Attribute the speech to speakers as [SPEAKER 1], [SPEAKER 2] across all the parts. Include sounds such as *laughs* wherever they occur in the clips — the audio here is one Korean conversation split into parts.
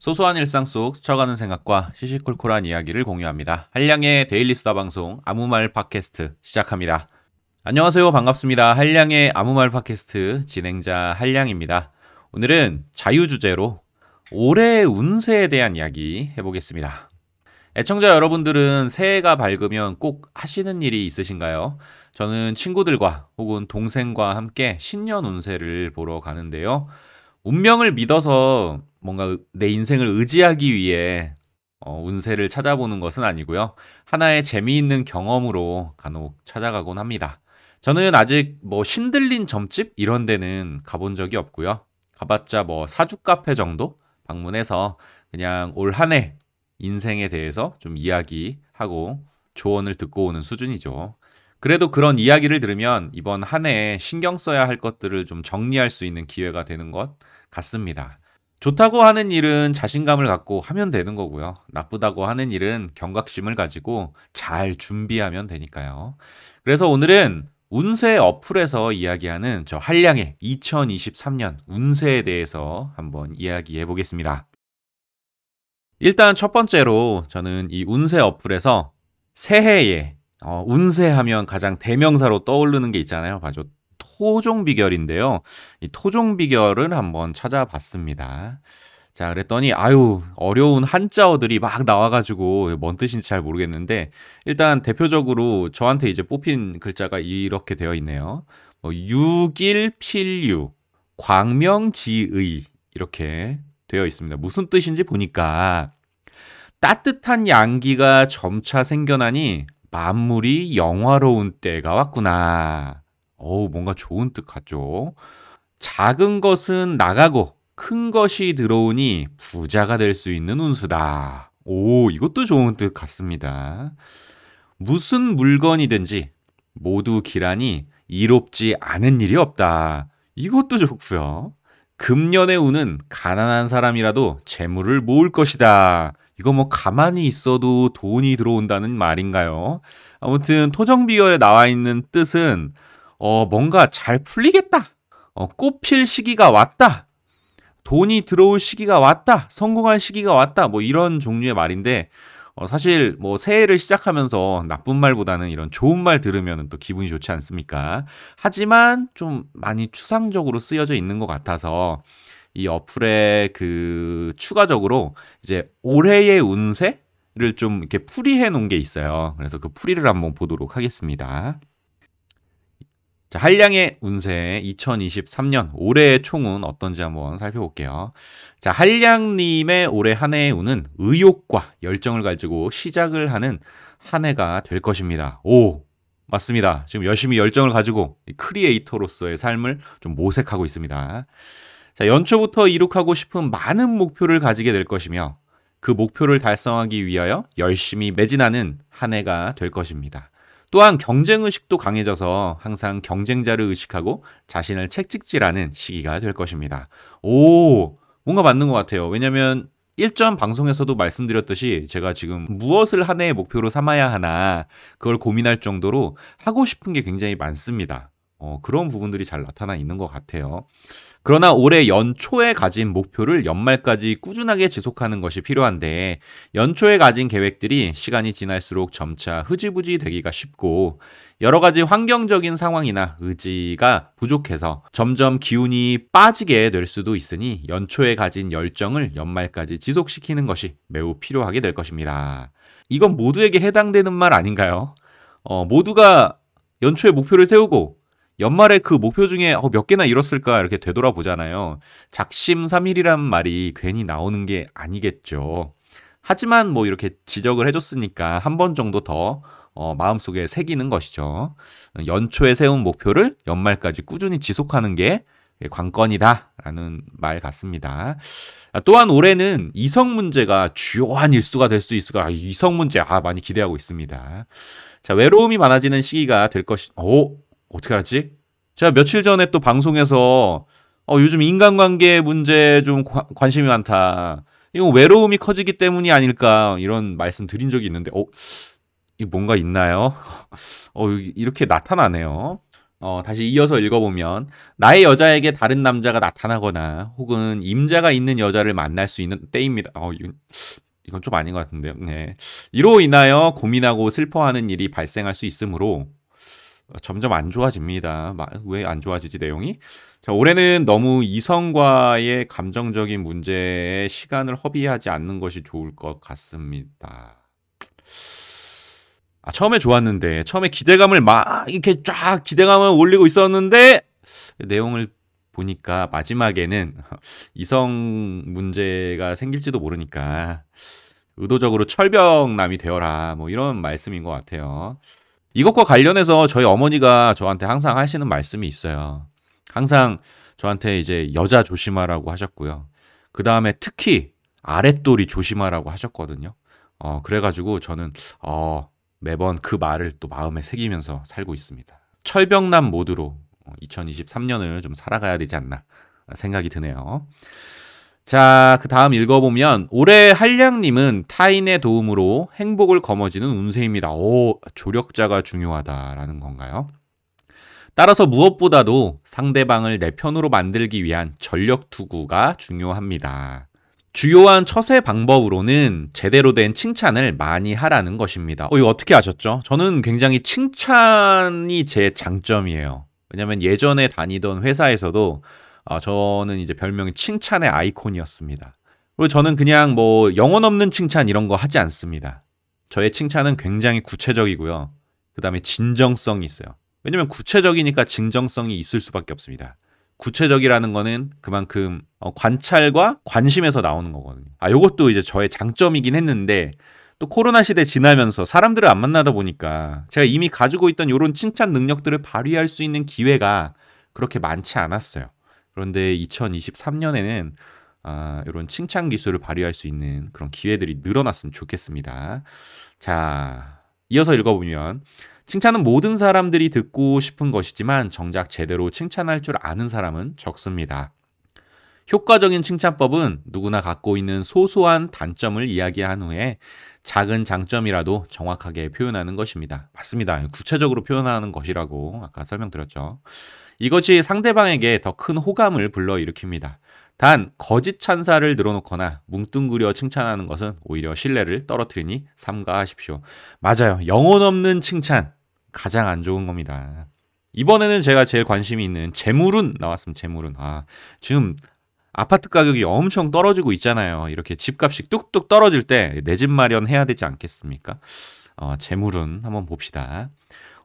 [SPEAKER 1] 소소한 일상 속 스쳐가는 생각과 시시콜콜한 이야기를 공유합니다. 한량의 데일리 수다 방송 아무 말 팟캐스트 시작합니다. 안녕하세요. 반갑습니다. 한량의 아무 말 팟캐스트 진행자 한량입니다. 오늘은 자유 주제로 올해 운세에 대한 이야기 해보겠습니다. 애청자 여러분들은 새해가 밝으면 꼭 하시는 일이 있으신가요? 저는 친구들과 혹은 동생과 함께 신년 운세를 보러 가는데요. 운명을 믿어서 뭔가 내 인생을 의지하기 위해 어, 운세를 찾아보는 것은 아니고요. 하나의 재미있는 경험으로 간혹 찾아가곤 합니다. 저는 아직 뭐 신들린 점집 이런 데는 가본 적이 없고요. 가봤자 뭐 사주 카페 정도 방문해서 그냥 올 한 해 인생에 대해서 좀 이야기하고 조언을 듣고 오는 수준이죠. 그래도 그런 이야기를 들으면 이번 한해 신경 써야 할 것들을 좀 정리할 수 있는 기회가 되는 것 같습니다. 좋다고 하는 일은 자신감을 갖고 하면 되는 거고요. 나쁘다고 하는 일은 경각심을 가지고 잘 준비하면 되니까요. 그래서 오늘은 운세 어플에서 이야기하는 저 한량의 2023년 운세에 대해서 한번 이야기해 보겠습니다. 일단 첫 번째로 저는 이 운세 어플에서 새해에 어, 운세하면 가장 대명사로 떠오르는 게 있잖아요. 바로 토종 비결인데요. 이 토종 비결을 한번 찾아봤습니다. 자, 그랬더니 아유, 어려운 한자어들이 막 나와 가지고 뭔 뜻인지 잘 모르겠는데 일단 대표적으로 저한테 이제 뽑힌 글자가 이렇게 되어 있네요. 뭐 육일필유, 광명지의 이렇게 되어 있습니다. 무슨 뜻인지 보니까 따뜻한 양기가 점차 생겨나니 만물이 영화로운 때가 왔구나. 어우, 뭔가 좋은 뜻 같죠? 작은 것은 나가고 큰 것이 들어오니 부자가 될 수 있는 운수다. 오, 이것도 좋은 뜻 같습니다. 무슨 물건이든지 모두 기란이 이롭지 않은 일이 없다. 이것도 좋고요. 금년의 운은 가난한 사람이라도 재물을 모을 것이다. 이거 뭐 가만히 있어도 돈이 들어온다는 말인가요? 아무튼 토정비결에 나와 있는 뜻은 어, 뭔가 잘 풀리겠다. 어, 꽃필 시기가 왔다. 돈이 들어올 시기가 왔다. 성공할 시기가 왔다. 뭐 이런 종류의 말인데, 어, 사실 뭐 새해를 시작하면서 나쁜 말보다는 이런 좋은 말 들으면 또 기분이 좋지 않습니까? 하지만 좀 많이 추상적으로 쓰여져 있는 것 같아서 이 어플에 그 추가적으로 이제 올해의 운세를 좀 이렇게 풀이해 놓은 게 있어요. 그래서 그 풀이를 한번 보도록 하겠습니다. 자, 한량의 운세 2023년 올해의 총운 어떤지 한번 살펴볼게요. 자, 한량님의 올해 한 해의 운은 의욕과 열정을 가지고 시작을 하는 한 해가 될 것입니다. 오, 맞습니다. 지금 열심히 열정을 가지고 크리에이터로서의 삶을 좀 모색하고 있습니다. 자, 연초부터 이룩하고 싶은 많은 목표를 가지게 될 것이며 그 목표를 달성하기 위하여 열심히 매진하는 한 해가 될 것입니다. 또한 경쟁 의식도 강해져서 항상 경쟁자를 의식하고 자신을 책찍질하는 시기가 될 것입니다. 오, 뭔가 맞는 것 같아요. 왜냐면 일전 방송에서도 말씀드렸듯이 제가 지금 무엇을 한 해의 목표로 삼아야 하나 그걸 고민할 정도로 하고 싶은 게 굉장히 많습니다. 어, 그런 부분들이 잘 나타나 있는 것 같아요. 그러나 올해 연초에 가진 목표를 연말까지 꾸준하게 지속하는 것이 필요한데 연초에 가진 계획들이 시간이 지날수록 점차 흐지부지 되기가 쉽고 여러 가지 환경적인 상황이나 의지가 부족해서 점점 기운이 빠지게 될 수도 있으니 연초에 가진 열정을 연말까지 지속시키는 것이 매우 필요하게 될 것입니다. 이건 모두에게 해당되는 말 아닌가요? 어, 모두가 연초에 목표를 세우고 연말에 그 목표 중에 어, 몇 개나 이뤘을까 이렇게 되돌아보잖아요. 작심삼일이란 말이 괜히 나오는 게 아니겠죠. 하지만 뭐 이렇게 지적을 해줬으니까 한 번 정도 더 어, 마음속에 새기는 것이죠. 연초에 세운 목표를 연말까지 꾸준히 지속하는 게 관건이다라는 말 같습니다. 또한 올해는 이성 문제가 주요한 일수가 될 수 있을까? 아, 이성 문제 아 많이 기대하고 있습니다. 자 외로움이 많아지는 시기가 될 것이. 오 어떻게 알았지? 제가 며칠 전에 또 방송에서 어, 요즘 인간관계 문제 좀 과, 관심이 많다. 이거 외로움이 커지기 때문이 아닐까 이런 말씀 드린 적이 있는데, 어, 이 뭔가 있나요? *laughs* 어, 이렇게 나타나네요. 어, 다시 이어서 읽어보면 나의 여자에게 다른 남자가 나타나거나 혹은 임자가 있는 여자를 만날 수 있는 때입니다. 어, 이건, 이건 좀 아닌 것 같은데요. 네. 이로 인하여 고민하고 슬퍼하는 일이 발생할 수 있으므로 어, 점점 안 좋아집니다. 왜 안 좋아지지 내용이? 자, 올해는 너무 이성과의 감정적인 문제에 시간을 허비하지 않는 것이 좋을 것 같습니다. 아, 처음에 좋았는데, 처음에 기대감을 막 이렇게 쫙 기대감을 올리고 있었는데, 내용을 보니까 마지막에는 *laughs* 이성 문제가 생길지도 모르니까 의도적으로 철벽남이 되어라. 뭐 이런 말씀인 것 같아요. 이것과 관련해서 저희 어머니가 저한테 항상 하시는 말씀이 있어요. 항상 저한테 이제 여자 조심하라고 하셨고요. 그 다음에 특히 아랫돌이 조심하라고 하셨거든요. 어, 그래가지고 저는, 어, 매번 그 말을 또 마음에 새기면서 살고 있습니다. 철벽남 모드로 2023년을 어, 좀 살아가야 되지 않나 생각이 드네요. 자, 그 다음 읽어보면, 올해 한량님은 타인의 도움으로 행복을 거머쥐는 운세입니다. 오, 조력자가 중요하다라는 건가요? 따라서 무엇보다도 상대방을 내 편으로 만들기 위한 전력 투구가 중요합니다. 주요한 처세 방법으로는 제대로 된 칭찬을 많이 하라는 것입니다. 어, 이거 어떻게 아셨죠? 저는 굉장히 칭찬이 제 장점이에요. 왜냐면 예전에 다니던 회사에서도 어, 저는 이제 별명이 칭찬의 아이콘이었습니다. 그리고 저는 그냥 뭐 영혼 없는 칭찬 이런 거 하지 않습니다. 저의 칭찬은 굉장히 구체적이고요. 그 다음에 진정성이 있어요. 왜냐면 구체적이니까 진정성이 있을 수밖에 없습니다. 구체적이라는 거는 그만큼 어, 관찰과 관심에서 나오는 거거든요. 아, 요것도 이제 저의 장점이긴 했는데 또 코로나 시대 지나면서 사람들을 안 만나다 보니까 제가 이미 가지고 있던 이런 칭찬 능력들을 발휘할 수 있는 기회가 그렇게 많지 않았어요. 그런데 2023년에는 아, 이런 칭찬 기술을 발휘할 수 있는 그런 기회들이 늘어났으면 좋겠습니다. 자, 이어서 읽어보면 칭찬은 모든 사람들이 듣고 싶은 것이지만 정작 제대로 칭찬할 줄 아는 사람은 적습니다. 효과적인 칭찬법은 누구나 갖고 있는 소소한 단점을 이야기한 후에 작은 장점이라도 정확하게 표현하는 것입니다. 맞습니다. 구체적으로 표현하는 것이라고 아까 설명드렸죠. 이것이 상대방에게 더 큰 호감을 불러일으킵니다. 단 거짓 찬사를 늘어놓거나 뭉뚱그려 칭찬하는 것은 오히려 신뢰를 떨어뜨리니 삼가하십시오. 맞아요. 영혼 없는 칭찬 가장 안 좋은 겁니다. 이번에는 제가 제일 관심이 있는 재물은 나왔으면 재물은 아 지금 아파트 가격이 엄청 떨어지고 있잖아요. 이렇게 집값이 뚝뚝 떨어질 때 내 집 마련해야 되지 않겠습니까? 어, 재물은 한번 봅시다.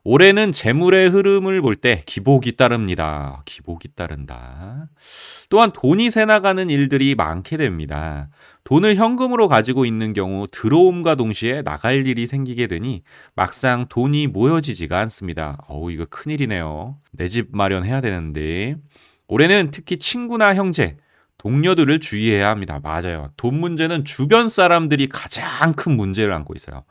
[SPEAKER 1] 올해는 재물의 흐름을 볼 때 기복이 따릅니다. 기복이 따른다. 또한 돈이 새 나가는 일들이 많게 됩니다. 돈을 현금으로 가지고 있는 경우 들어옴과 동시에 나갈 일이 생기게 되니 막상 돈이 모여지지가 않습니다. 어우, 이거 큰일이네요. 내 집 마련해야 되는데. 올해는 특히 친구나 형제, 동료들을 주의해야 합니다. 맞아요. 돈 문제는 주변 사람들이 가장 큰 문제를 안고 있어요.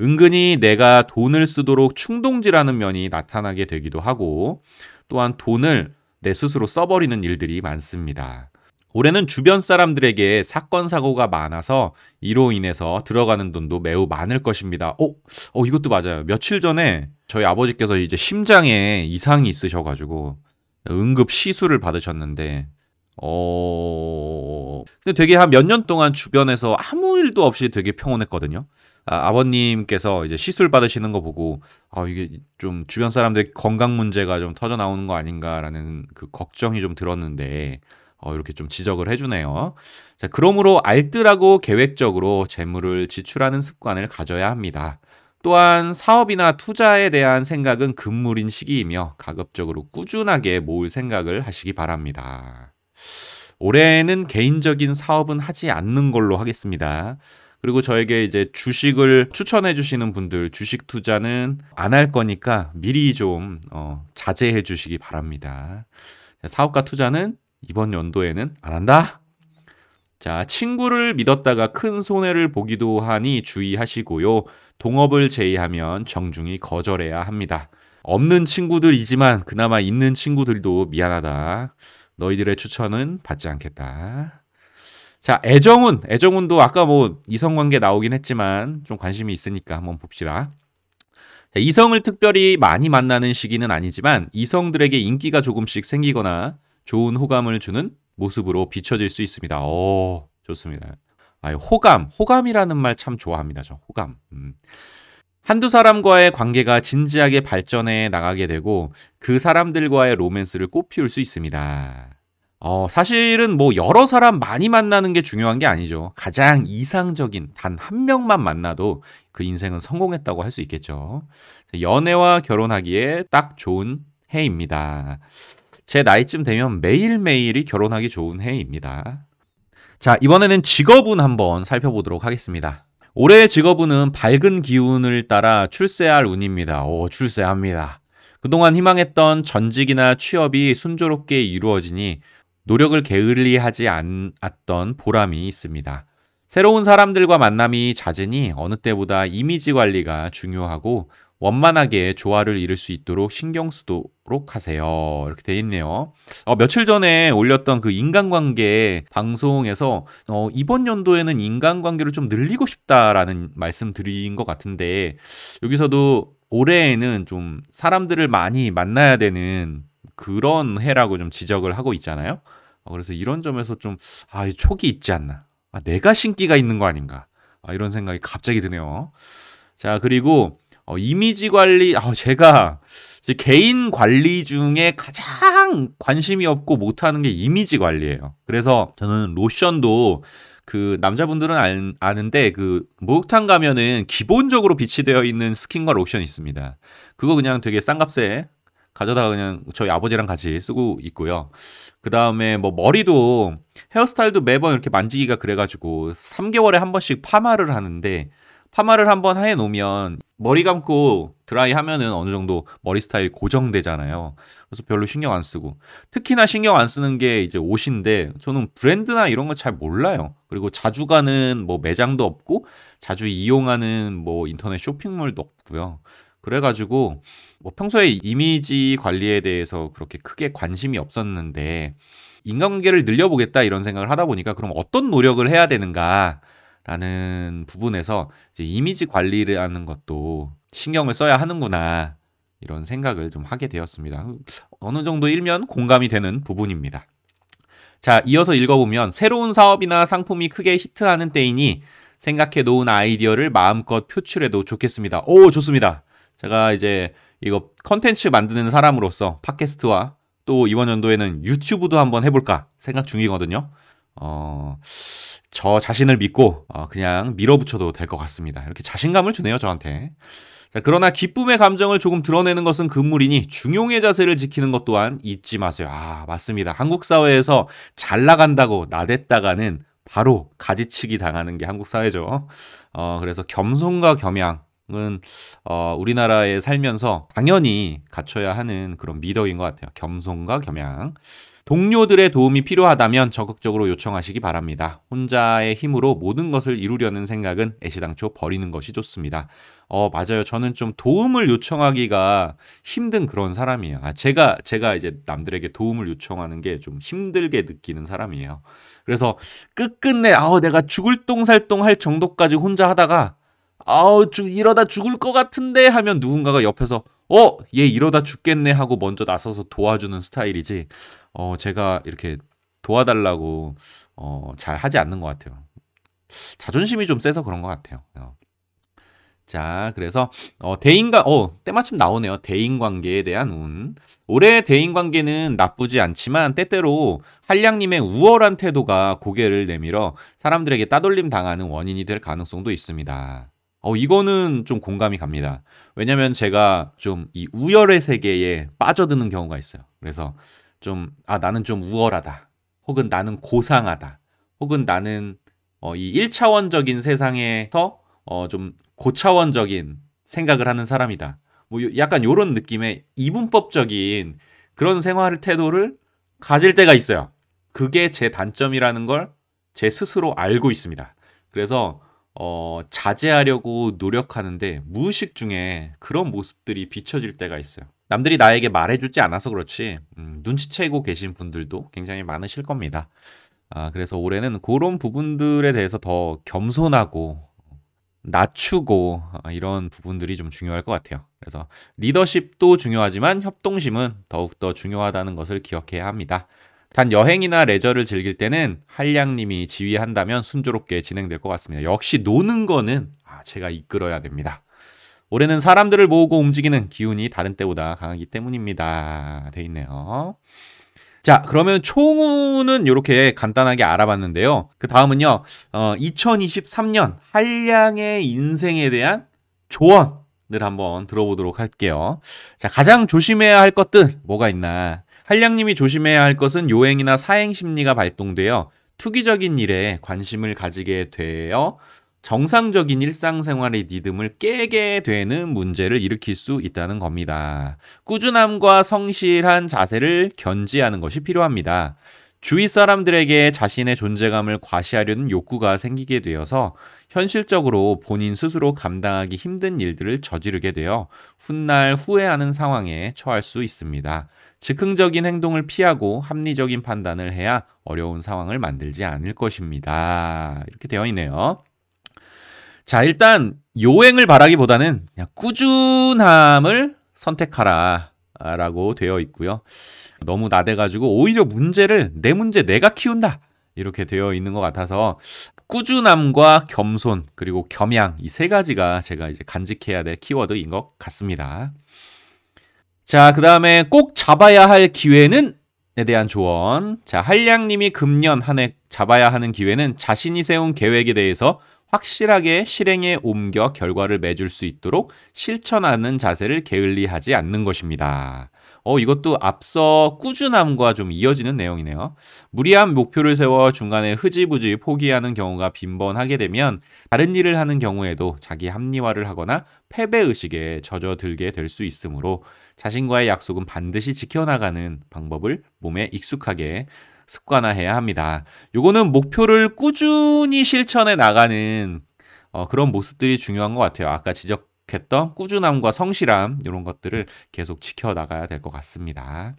[SPEAKER 1] 은근히 내가 돈을 쓰도록 충동질하는 면이 나타나게 되기도 하고 또한 돈을 내 스스로 써버리는 일들이 많습니다. 올해는 주변 사람들에게 사건 사고가 많아서 이로 인해서 들어가는 돈도 매우 많을 것입니다. 어, 어 이것도 맞아요. 며칠 전에 저희 아버지께서 이제 심장에 이상이 있으셔가지고 응급 시술을 받으셨는데 어 근데 되게 한 몇 년 동안 주변에서 아무 일도 없이 되게 평온했거든요. 아, 버님께서 이제 시술 받으시는 거 보고 아 이게 좀 주변 사람들 건강 문제가 좀 터져 나오는 거 아닌가라는 그 걱정이 좀 들었는데 어, 이렇게 좀 지적을 해주네요. 자, 그러므로 알뜰하고 계획적으로 재물을 지출하는 습관을 가져야 합니다. 또한 사업이나 투자에 대한 생각은 금물인 시기이며 가급적으로 꾸준하게 모을 생각을 하시기 바랍니다. 올해는 개인적인 사업은 하지 않는 걸로 하겠습니다. 그리고 저에게 이제 주식을 추천해 주시는 분들 주식 투자는 안 할 거니까 미리 좀 어, 자제해 주시기 바랍니다. 사업가 투자는 이번 연도에는 안 한다. 자, 친구를 믿었다가 큰 손해를 보기도 하니 주의하시고요. 동업을 제의하면 정중히 거절해야 합니다. 없는 친구들이지만 그나마 있는 친구들도 미안하다. 너희들의 추천은 받지 않겠다. 자, 애정운. 애정운도 아까 뭐 이성관계 나오긴 했지만 좀 관심이 있으니까 한번 봅시다. 이성을 특별히 많이 만나는 시기는 아니지만 이성들에게 인기가 조금씩 생기거나 좋은 호감을 주는 모습으로 비춰질 수 있습니다. 오, 좋습니다. 아, 호감, 호감이라는 말 참 좋아합니다. 저 호감. 음. 한두 사람과의 관계가 진지하게 발전해 나가게 되고 그 사람들과의 로맨스를 꽃피울 수 있습니다. 어, 사실은 뭐 여러 사람 많이 만나는 게 중요한 게 아니죠. 가장 이상적인 단 한 명만 만나도 그 인생은 성공했다고 할 수 있겠죠. 연애와 결혼하기에 딱 좋은 해입니다. 제 나이쯤 되면 매일매일이 결혼하기 좋은 해입니다. 자, 이번에는 직업운 한번 살펴보도록 하겠습니다. 올해의 직업운은 밝은 기운을 따라 출세할 운입니다. 오, 출세합니다. 그동안 희망했던 전직이나 취업이 순조롭게 이루어지니 노력을 게을리하지 않았던 보람이 있습니다. 새로운 사람들과 만남이 잦으니 어느 때보다 이미지 관리가 중요하고 원만하게 조화를 이룰 수 있도록 신경 쓰도록 하세요. 이렇게 돼 있네요. 어, 며칠 전에 올렸던 그 인간관계 방송에서 어, 이번 연도에는 인간관계를 좀 늘리고 싶다라는 말씀 드린 것 같은데 여기서도 올해에는 좀 사람들을 많이 만나야 되는 그런 해라고 좀 지적을 하고 있잖아요. 어, 그래서 이런 점에서 좀, 아, 촉이 있지 않나. 아, 내가 신기가 있는 거 아닌가. 아, 이런 생각이 갑자기 드네요. 자, 그리고 어, 이미지 관리, 아, 제가 개인 관리 중에 가장 관심이 없고 못하는 게 이미지 관리예요. 그래서 저는 로션도 그 남자분들은 아는데 그 목욕탕 가면은 기본적으로 비치되어 있는 스킨과 로션이 있습니다. 그거 그냥 되게 싼 값에 가져다가 그냥 저희 아버지랑 같이 쓰고 있고요. 그 다음에 뭐 머리도 헤어스타일도 매번 이렇게 만지기가 그래가지고 3개월에 한 번씩 파마를 하는데 파마를 한 번 해 놓으면 머리 감고 드라이 하면은 어느 정도 머리 스타일 고정되잖아요. 그래서 별로 신경 안 쓰고. 특히나 신경 안 쓰는 게 이제 옷인데 저는 브랜드나 이런 거잘 몰라요. 그리고 자주 가는 뭐 매장도 없고 자주 이용하는 뭐 인터넷 쇼핑몰도 없고요. 그래가지고 뭐 평소에 이미지 관리에 대해서 그렇게 크게 관심이 없었는데 인간관계를 늘려보겠다 이런 생각을 하다 보니까 그럼 어떤 노력을 해야 되는가 라는 부분에서 이제 이미지 관리를 하는 것도 신경을 써야 하는구나. 이런 생각을 좀 하게 되었습니다. 어느 정도 일면 공감이 되는 부분입니다. 자, 이어서 읽어보면 새로운 사업이나 상품이 크게 히트하는 때이니 생각해 놓은 아이디어를 마음껏 표출해도 좋겠습니다. 오, 좋습니다. 제가 이제 이거 컨텐츠 만드는 사람으로서 팟캐스트와 또 이번 연도에는 유튜브도 한번 해볼까 생각 중이거든요. 어, 저 자신을 믿고 어, 그냥 밀어붙여도 될 것 같습니다. 이렇게 자신감을 주네요, 저한테. 자, 그러나 기쁨의 감정을 조금 드러내는 것은 금물이니 중용의 자세를 지키는 것 또한 잊지 마세요. 아, 맞습니다. 한국 사회에서 잘 나간다고 나댔다가는 바로 가지치기 당하는 게 한국 사회죠. 어, 그래서 겸손과 겸양 은 어, 우리나라에 살면서 당연히 갖춰야 하는 그런 미덕인 것 같아요. 겸손과 겸양. 동료들의 도움이 필요하다면 적극적으로 요청하시기 바랍니다. 혼자의 힘으로 모든 것을 이루려는 생각은 애시당초 버리는 것이 좋습니다. 어, 맞아요. 저는 좀 도움을 요청하기가 힘든 그런 사람이에요. 아, 제가, 제가 이제 남들에게 도움을 요청하는 게 좀 힘들게 느끼는 사람이에요. 그래서 끝끝내, 아우, 내가 죽을 똥살똥 할 정도까지 혼자 하다가, 아우, 주, 이러다 죽을 것 같은데 하면 누군가가 옆에서, 어, 얘 이러다 죽겠네 하고 먼저 나서서 도와주는 스타일이지. 어, 제가 이렇게 도와달라고 어, 잘 하지 않는 것 같아요. 자존심이 좀 세서 그런 것 같아요. 어. 자, 그래서 어, 대인관 어, 때마침 나오네요. 대인 관계에 대한 운. 올해 대인 관계는 나쁘지 않지만 때때로 한량님의 우월한 태도가 고개를 내밀어 사람들에게 따돌림 당하는 원인이 될 가능성도 있습니다. 어, 이거는 좀 공감이 갑니다. 왜냐면 제가 좀 이 우열의 세계에 빠져드는 경우가 있어요. 그래서 좀, 아, 나는 좀 우월하다. 혹은 나는 고상하다. 혹은 나는 어, 이 1차원적인 세상에서 어, 좀 고차원적인 생각을 하는 사람이다. 뭐 약간 요런 느낌의 이분법적인 그런 생활 태도를 가질 때가 있어요. 그게 제 단점이라는 걸 제 스스로 알고 있습니다. 그래서 어, 자제하려고 노력하는데 무의식 중에 그런 모습들이 비춰질 때가 있어요. 남들이 나에게 말해주지 않아서 그렇지 음, 눈치채고 계신 분들도 굉장히 많으실 겁니다. 아, 그래서 올해는 그런 부분들에 대해서 더 겸손하고 낮추고 어, 이런 부분들이 좀 중요할 것 같아요. 그래서 리더십도 중요하지만 협동심은 더욱더 중요하다는 것을 기억해야 합니다. 단 여행이나 레저를 즐길 때는 한량님이 지휘한다면 순조롭게 진행될 것 같습니다. 역시 노는 거는 아, 제가 이끌어야 됩니다. 올해는 사람들을 모으고 움직이는 기운이 다른 때보다 강하기 때문입니다. 돼 있네요. 자, 그러면 총우는 이렇게 간단하게 알아봤는데요. 그 다음은요, 어, 2023년 한량의 인생에 대한 조언을 한번 들어보도록 할게요. 자, 가장 조심해야 할 것들 뭐가 있나? 한량님이 조심해야 할 것은 요행이나 사행 심리가 발동되어 투기적인 일에 관심을 가지게 되어 정상적인 일상생활의 리듬을 깨게 되는 문제를 일으킬 수 있다는 겁니다. 꾸준함과 성실한 자세를 견지하는 것이 필요합니다. 주위 사람들에게 자신의 존재감을 과시하려는 욕구가 생기게 되어서 현실적으로 본인 스스로 감당하기 힘든 일들을 저지르게 되어 훗날 후회하는 상황에 처할 수 있습니다. 즉흥적인 행동을 피하고 합리적인 판단을 해야 어려운 상황을 만들지 않을 것입니다. 이렇게 되어 있네요. 자, 일단 요행을 바라기보다는 꾸준함을 선택하라 라고 되어 있고요. 너무 나대가지고 오히려 문제를 내 문제 내가 키운다 이렇게 되어 있는 것 같아서 꾸준함과 겸손 그리고 겸양 이 세 가지가 제가 이제 간직해야 될 키워드인 것 같습니다. 자, 그 다음에 꼭 잡아야 할 기회는 에 대한 조언. 자, 한량님이 금년 한 해 잡아야 하는 기회는 자신이 세운 계획에 대해서 확실하게 실행에 옮겨 결과를 맺을 수 있도록 실천하는 자세를 게을리하지 않는 것입니다. 어, 이것도 앞서 꾸준함과 좀 이어지는 내용이네요. 무리한 목표를 세워 중간에 흐지부지 포기하는 경우가 빈번하게 되면 다른 일을 하는 경우에도 자기 합리화를 하거나 패배의식에 젖어들게 될 수 있으므로 자신과의 약속은 반드시 지켜나가는 방법을 몸에 익숙하게 습관화해야 합니다. 요거는 목표를 꾸준히 실천해 나가는 어, 그런 모습들이 중요한 것 같아요. 아까 지적했던 꾸준함과 성실함 이런 것들을 계속 지켜 나가야 될 것 같습니다.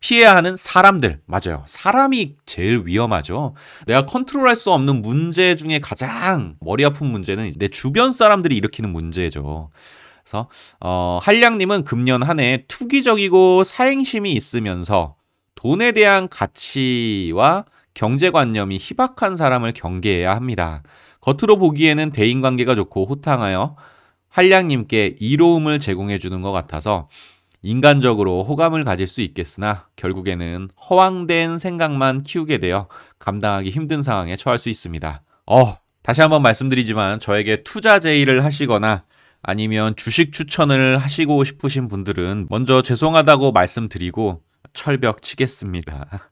[SPEAKER 1] 피해야 하는 사람들. 맞아요. 사람이 제일 위험하죠. 내가 컨트롤할 수 없는 문제 중에 가장 머리 아픈 문제는 내 주변 사람들이 일으키는 문제죠. 그래서 어, 한량님은 금년 한 해 투기적이고 사행심이 있으면서 돈에 대한 가치와 경제관념이 희박한 사람을 경계해야 합니다. 겉으로 보기에는 대인관계가 좋고 호탕하여 한량님께 이로움을 제공해 주는 것 같아서 인간적으로 호감을 가질 수 있겠으나 결국에는 허황된 생각만 키우게 되어 감당하기 힘든 상황에 처할 수 있습니다. 어, 다시 한번 말씀드리지만 저에게 투자 제의를 하시거나 아니면 주식 추천을 하시고 싶으신 분들은 먼저 죄송하다고 말씀드리고 철벽 치겠습니다.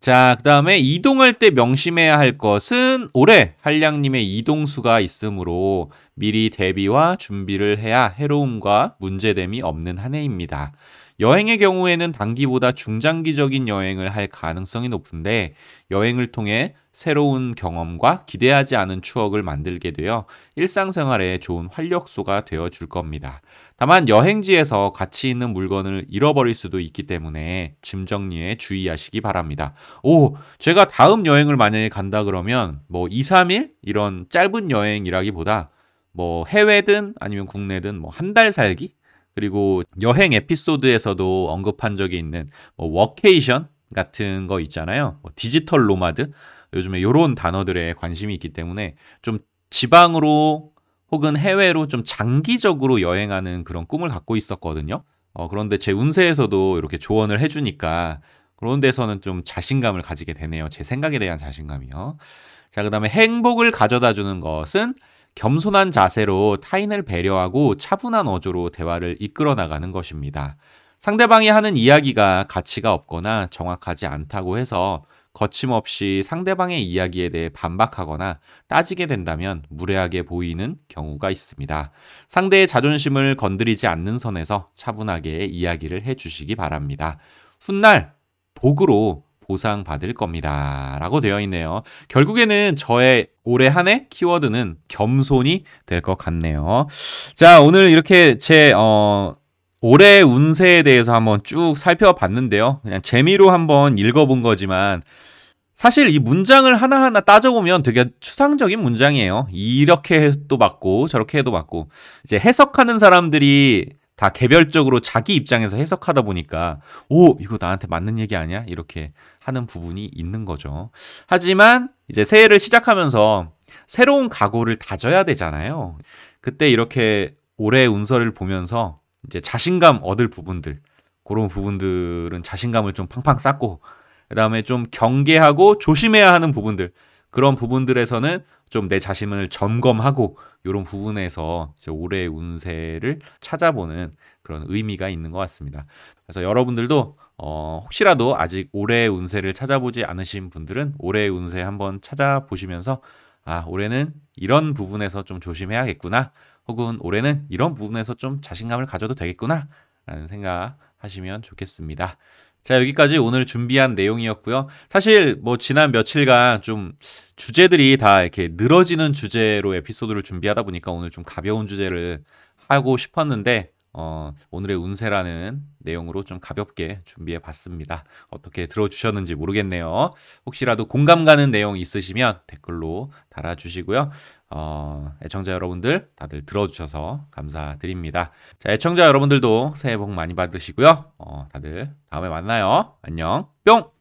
[SPEAKER 1] 자, 그 다음에 이동할 때 명심해야 할 것은 올해 한량님의 이동수가 있으므로 미리 대비와 준비를 해야 해로움과 문제됨이 없는 한 해입니다. 여행의 경우에는 단기보다 중장기적인 여행을 할 가능성이 높은데 여행을 통해 새로운 경험과 기대하지 않은 추억을 만들게 되어 일상생활에 좋은 활력소가 되어 줄 겁니다. 다만 여행지에서 가치 있는 물건을 잃어버릴 수도 있기 때문에 짐 정리에 주의하시기 바랍니다. 오, 제가 다음 여행을 만약에 간다 그러면 뭐 2, 3일 이런 짧은 여행이라기보다 뭐 해외든 아니면 국내든 뭐 한 달 살기 그리고 여행 에피소드에서도 언급한 적이 있는 뭐 워케이션 같은 거 있잖아요. 뭐 디지털 nomad 요즘에 요런 단어들에 관심이 있기 때문에 좀 지방으로 혹은 해외로 좀 장기적으로 여행하는 그런 꿈을 갖고 있었거든요. 어, 그런데 제 운세에서도 이렇게 조언을 해주니까 그런 데서는 좀 자신감을 가지게 되네요. 제 생각에 대한 자신감이요. 자, 그 다음에 행복을 가져다 주는 것은 겸손한 자세로 타인을 배려하고 차분한 어조로 대화를 이끌어 나가는 것입니다. 상대방이 하는 이야기가 가치가 없거나 정확하지 않다고 해서 거침없이 상대방의 이야기에 대해 반박하거나 따지게 된다면 무례하게 보이는 경우가 있습니다. 상대의 자존심을 건드리지 않는 선에서 차분하게 이야기를 해 주시기 바랍니다. 훗날 복으로 보상받을 겁니다. 라고 되어 있네요. 결국에는 저의 올해 한 해 키워드는 겸손이 될 것 같네요. 자, 오늘 이렇게 제, 어, 올해 운세에 대해서 한번 쭉 살펴봤는데요. 그냥 재미로 한번 읽어본 거지만, 사실 이 문장을 하나하나 따져보면 되게 추상적인 문장이에요. 이렇게 해도 맞고 저렇게 해도 맞고 이제 해석하는 사람들이 다 개별적으로 자기 입장에서 해석하다 보니까 오 이거 나한테 맞는 얘기 아니야 이렇게 하는 부분이 있는 거죠. 하지만 이제 새해를 시작하면서 새로운 각오를 다져야 되잖아요. 그때 이렇게 올해 운서를 보면서 이제 자신감 얻을 부분들 그런 부분들은 자신감을 좀 팡팡 쌓고 그다음에 좀 경계하고 조심해야 하는 부분들 그런 부분들에서는 좀 내 자신을 점검하고 이런 부분에서 올해의 운세를 찾아보는 그런 의미가 있는 것 같습니다. 그래서 여러분들도 어, 혹시라도 아직 올해의 운세를 찾아보지 않으신 분들은 올해의 운세 한번 찾아보시면서 아 올해는 이런 부분에서 좀 조심해야겠구나 혹은 올해는 이런 부분에서 좀 자신감을 가져도 되겠구나 라는 생각 하시면 좋겠습니다. 자, 여기까지 오늘 준비한 내용이었고요. 사실 뭐 지난 며칠간 좀 주제들이 다 이렇게 늘어지는 주제로 에피소드를 준비하다 보니까 오늘 좀 가벼운 주제를 하고 싶었는데 어, 오늘의 운세라는 내용으로 좀 가볍게 준비해 봤습니다. 어떻게 들어주셨는지 모르겠네요. 혹시라도 공감 가는 내용 있으시면 댓글로 달아주시고요. 어, 애청자 여러분들 다들 들어주셔서 감사드립니다. 자, 애청자 여러분들도 새해 복 많이 받으시고요. 어, 다들 다음에 만나요. 안녕. 뿅!